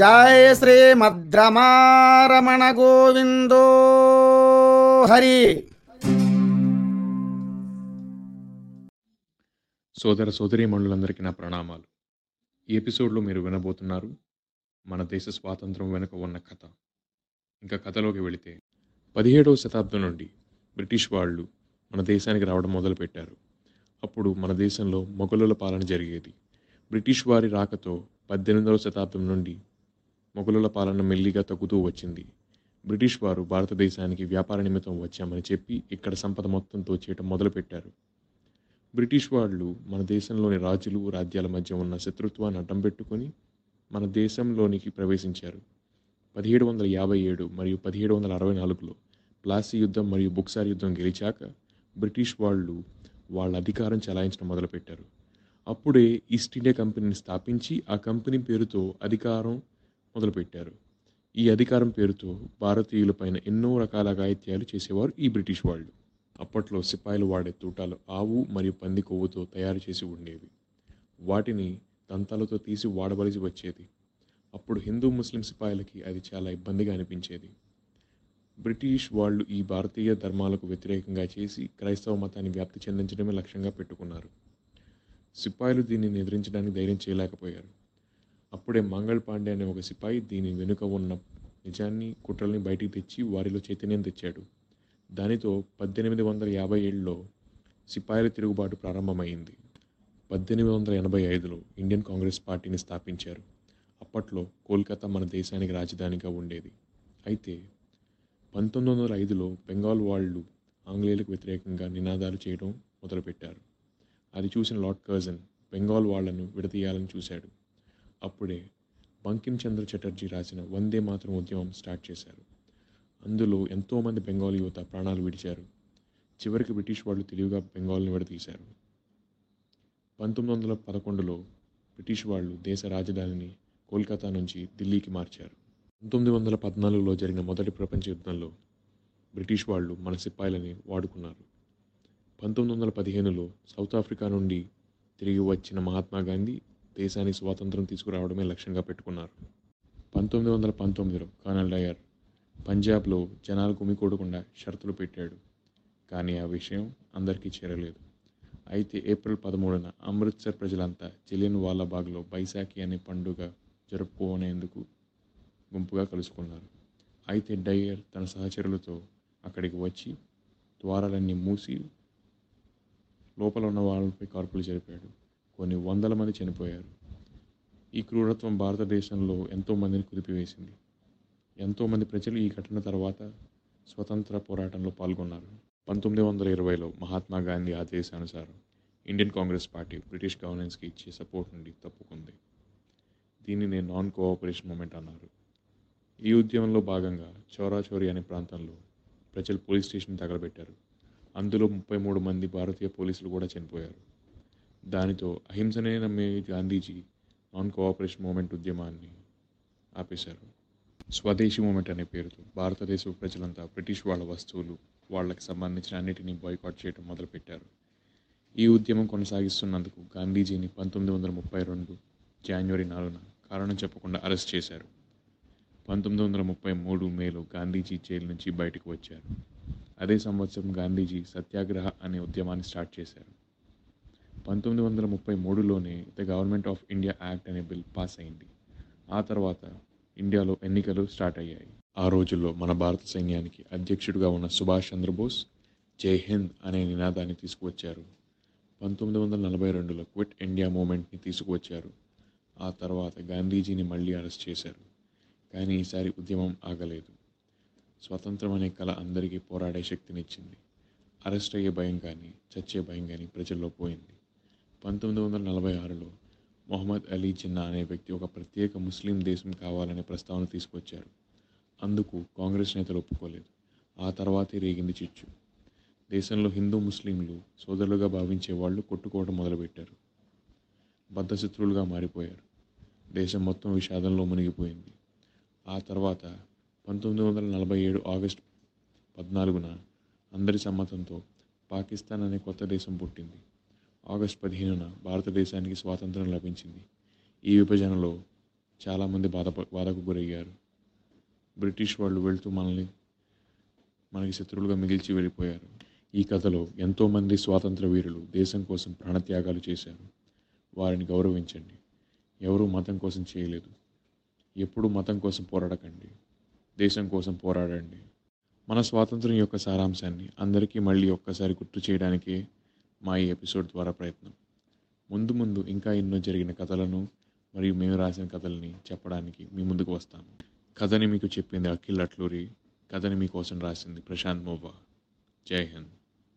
జయ శ్రీమద్రమారమణ గోవిందో హరి సోదర సోదరీమణులందరికీ నా ప్రణామాలు. ఈ ఎపిసోడ్లో మీరు వినబోతున్నారు మన దేశ స్వాతంత్రం వెనుక ఉన్న కథ. ఇంకా కథలోకి వెళితే పదిహేడవ శతాబ్దం నుండి బ్రిటిష్ వాళ్ళు మన దేశానికి రావడం మొదలుపెట్టారు. అప్పుడు మన దేశంలో మొఘలుల పాలన జరిగేది. బ్రిటిష్ వారి రాకతో పద్దెనిమిదవ శతాబ్దం నుండి మొఘలుల పాలన మెల్లిగా తగ్గుతూ వచ్చింది. బ్రిటిష్ వారు భారతదేశానికి వ్యాపార నిమిత్తం వచ్చామని చెప్పి ఇక్కడ సంపద మొత్తం దోచేయటం మొదలుపెట్టారు. బ్రిటిష్ వాళ్ళు మన దేశంలోని రాజులు రాజ్యాల మధ్య ఉన్న శత్రుత్వాన్ని అడ్డం పెట్టుకొని మన దేశంలోనికి ప్రవేశించారు. పదిహేడు వందల యాభై ఏడు మరియు పదిహేడు వందల అరవై నాలుగులో ప్లాసీ యుద్ధం మరియు బుక్సార్ యుద్ధం గెలిచాక బ్రిటిష్ వాళ్ళు వాళ్ళ అధికారం చెలాయించడం మొదలుపెట్టారు. అప్పుడే ఈస్ట్ ఇండియా కంపెనీని స్థాపించి ఆ కంపెనీ పేరుతో అధికారం మొదలుపెట్టారు. ఈ అధికారం పేరుతో భారతీయులపైన ఎన్నో రకాల గాయత్యాలు చేసేవారు ఈ బ్రిటిష్ వాళ్ళు. అప్పట్లో సిపాయిలు వాడే తూటాలు ఆవు మరియు పంది కొవ్వుతో తయారు చేసి ఉండేవి. వాటిని దంతాలతో తీసి వాడవలసి వచ్చేది. అప్పుడు హిందూ ముస్లిం సిపాయిలకి అది చాలా ఇబ్బందిగా అనిపించేది. బ్రిటిష్ వాళ్ళు ఈ భారతీయ ధర్మాలకు వ్యతిరేకంగా చేసి క్రైస్తవ మతాన్ని వ్యాప్తి చెందించడమే లక్ష్యంగా పెట్టుకున్నారు. సిపాయిలు దీన్ని ఎదిరించడానికి ధైర్యం చేయలేకపోయారు. అప్పుడే మంగళ్ పాండే అనే ఒక సిపాయి దీని వెనుక ఉన్న నిజాన్ని కుట్రల్ని బయటికి తెచ్చి వారిలో చైతన్యం తెచ్చాడు. దానితో పద్దెనిమిది వందల యాభై ఏడులో సిపాయిల తిరుగుబాటు ప్రారంభమైంది. పద్దెనిమిది వందల ఎనభై ఐదులో ఇండియన్ కాంగ్రెస్ పార్టీని స్థాపించారు. అప్పట్లో కోల్కతా మన దేశానికి రాజధానిగా ఉండేది. అయితే పంతొమ్మిది వందల ఐదులో బెంగాల్ వాళ్ళు ఆంగ్లేయులకు వ్యతిరేకంగా నినాదాలు చేయడం మొదలుపెట్టారు. అది చూసిన లార్డ్ కర్జన్ బెంగాల్ వాళ్ళను విడదీయాలని చూశాడు. అప్పుడే బంకించంద్ర చటర్జీ రాసిన వందే మాత్రం ఉద్యమం స్టార్ట్ చేశారు. అందులో ఎంతోమంది బెంగాల్ యువత ప్రాణాలు విడిచారు. చివరికి బ్రిటిష్ వాళ్ళు తెలివిగా బెంగాల్ని విడదీశారు. పంతొమ్మిది వందల పదకొండులో బ్రిటిష్ వాళ్ళు దేశ రాజధానిని కోల్కతా నుంచి ఢిల్లీకి మార్చారు. పంతొమ్మిది వందల పద్నాలుగులో జరిగిన మొదటి ప్రపంచ యుద్ధంలో బ్రిటిష్ వాళ్ళు మన సిపాయిలని వాడుకున్నారు. పంతొమ్మిది వందల పదిహేనులో సౌత్ ఆఫ్రికా నుండి తిరిగి వచ్చిన మహాత్మా గాంధీ దేశానికి స్వాతంత్రం తీసుకురావడమే లక్ష్యంగా పెట్టుకున్నారు. పంతొమ్మిది వందల పంతొమ్మిదిలో కర్నల్ డయర్ పంజాబ్లో జనాలు గుమికూడకుండా షరతులు పెట్టాడు. కానీ ఆ విషయం అందరికీ చేరలేదు. అయితే ఏప్రిల్ పదమూడున అమృత్సర్ ప్రజలంతా జలియన్ వాలాబాగ్లో బైశాఖి అనే పండుగ జరుపుకునేందుకు గుంపుగా కలుసుకున్నారు. అయితే డయ్యర్ తన సహచరులతో అక్కడికి వచ్చి ద్వారాలన్నీ మూసి లోపల ఉన్న వాళ్ళపై కాల్పులు జరిపాడు. కొన్ని వందల మంది చనిపోయారు. ఈ క్రూరత్వం భారతదేశంలో ఎంతోమందిని కుదిపివేసింది. ఎంతోమంది ప్రజలు ఈ ఘటన తర్వాత స్వతంత్ర పోరాటంలో పాల్గొన్నారు. పంతొమ్మిది వందల ఇరవైలో మహాత్మా గాంధీ ఆదేశానుసారం ఇండియన్ కాంగ్రెస్ పార్టీ బ్రిటిష్ గవర్నెన్స్కి ఇచ్చే సపోర్ట్ నుండి తప్పుకుంది. దీనిని నాన్ కోఆపరేషన్ మూమెంట్ అన్నారు. ఈ ఉద్యమంలో భాగంగా చౌరాచౌరి అనే ప్రాంతంలో ప్రజలు పోలీస్ స్టేషన్ తగలబెట్టారు అందులో ముప్పై మూడు మంది భారతీయ పోలీసులు కూడా చనిపోయారు. దానితో అహింసనే నమ్మే గాంధీజీ నాన్ కోఆపరేషన్ మూమెంట్ ఉద్యమాన్ని ఆపేశారు. స్వదేశీ మూమెంట్ అనే పేరుతో భారతదేశ ప్రజలంతా బ్రిటిష్ వాళ్ళ వస్తువులు వాళ్ళకి సంబంధించిన అన్నిటినీ బాయ్కాట్ చేయడం మొదలుపెట్టారు. ఈ ఉద్యమం కొనసాగిస్తున్నందుకు గాంధీజీని పంతొమ్మిది వందల ముప్పై రెండు జనవరి నాలుగున కారణం చెప్పకుండా అరెస్ట్ చేశారు. పంతొమ్మిది వందల ముప్పై మూడు మేలో గాంధీజీ జైలు నుంచి బయటకు వచ్చారు. అదే సంవత్సరం గాంధీజీ సత్యాగ్రహ అనే ఉద్యమాన్ని స్టార్ట్ చేశారు. పంతొమ్మిది వందల ముప్పై మూడులోనే the government of India act అనే బిల్ పాస్ అయింది. ఆ తర్వాత ఇండియాలో ఎన్నికలు స్టార్ట్ అయ్యాయి. ఆ రోజుల్లో మన భారత సైన్యానికి అధ్యక్షుడిగా ఉన్న సుభాష్ చంద్రబోస్ జై హింద్ అనే నినాదాన్ని తీసుకువచ్చారు. పంతొమ్మిది వందల నలభై రెండులో క్విట్ ఇండియా మూమెంట్ని తీసుకువచ్చారు. ఆ తర్వాత గాంధీజీని మళ్ళీ అరెస్ట్ చేశారు. కానీ ఈసారి ఉద్యమం ఆగలేదు. స్వతంత్రం అనే కళ అందరికీ పోరాడే శక్తినిచ్చింది. అరెస్ట్ అయ్యే భయం కానీ చచ్చే భయం కానీ ప్రజల్లో పోయింది. పంతొమ్మిది వందల నలభై ఆరులో మొహమ్మద్ అలీ జిన్నా అనే వ్యక్తి ఒక ప్రత్యేక ముస్లిం దేశం కావాలనే ప్రస్తావన తీసుకొచ్చారు. అందుకు కాంగ్రెస్ నేతలు ఒప్పుకోలేదు. ఆ తర్వాతే రేగింది చిచ్చు. దేశంలో హిందూ ముస్లింలు సోదరులుగా భావించే వాళ్ళు కొట్టుకోవడం మొదలుపెట్టారు. బద్ధశత్రువులుగా మారిపోయారు. దేశం మొత్తం విషాదంలో మునిగిపోయింది. ఆ తర్వాత పంతొమ్మిది వందల నలభై ఏడు ఆగస్టు పద్నాలుగున అందరి సమ్మతంతో పాకిస్తాన్ అనే కొత్త దేశం పుట్టింది. ఆగస్టు పదిహేనున భారతదేశానికి స్వాతంత్రం లభించింది. ఈ విభజనలో చాలామంది బాధ బాధకు గురయ్యారు. బ్రిటిష్ వాళ్ళు వెళ్తూ మనల్ని మనకి శత్రువులుగా మిగిల్చి వెళ్ళిపోయారు. ఈ కథలో ఎంతోమంది స్వాతంత్ర వీరులు దేశం కోసం ప్రాణత్యాగాలు చేశారు. వారిని గౌరవించండి. ఎవరూ మతం కోసం చేయలేదు. ఎప్పుడూ మతం కోసం పోరాడకండి. దేశం కోసం పోరాడండి. మన స్వాతంత్రం యొక్క సారాంశాన్ని అందరికీ మళ్ళీ ఒక్కసారి గుర్తు చేయడానికే మా ఈ ఎపిసోడ్ ద్వారా ప్రయత్నం. ముందు ముందు ఇంకా ఎన్నో జరిగిన కథలను మరియు మేము రాసిన కథల్ని చెప్పడానికి మీ ముందుకు వస్తాము కథని మీకు చెప్పింది అఖిల్ అట్లూరి. కథని మీకోసం రాసింది ప్రశాంత్ మోవా జై హింద్.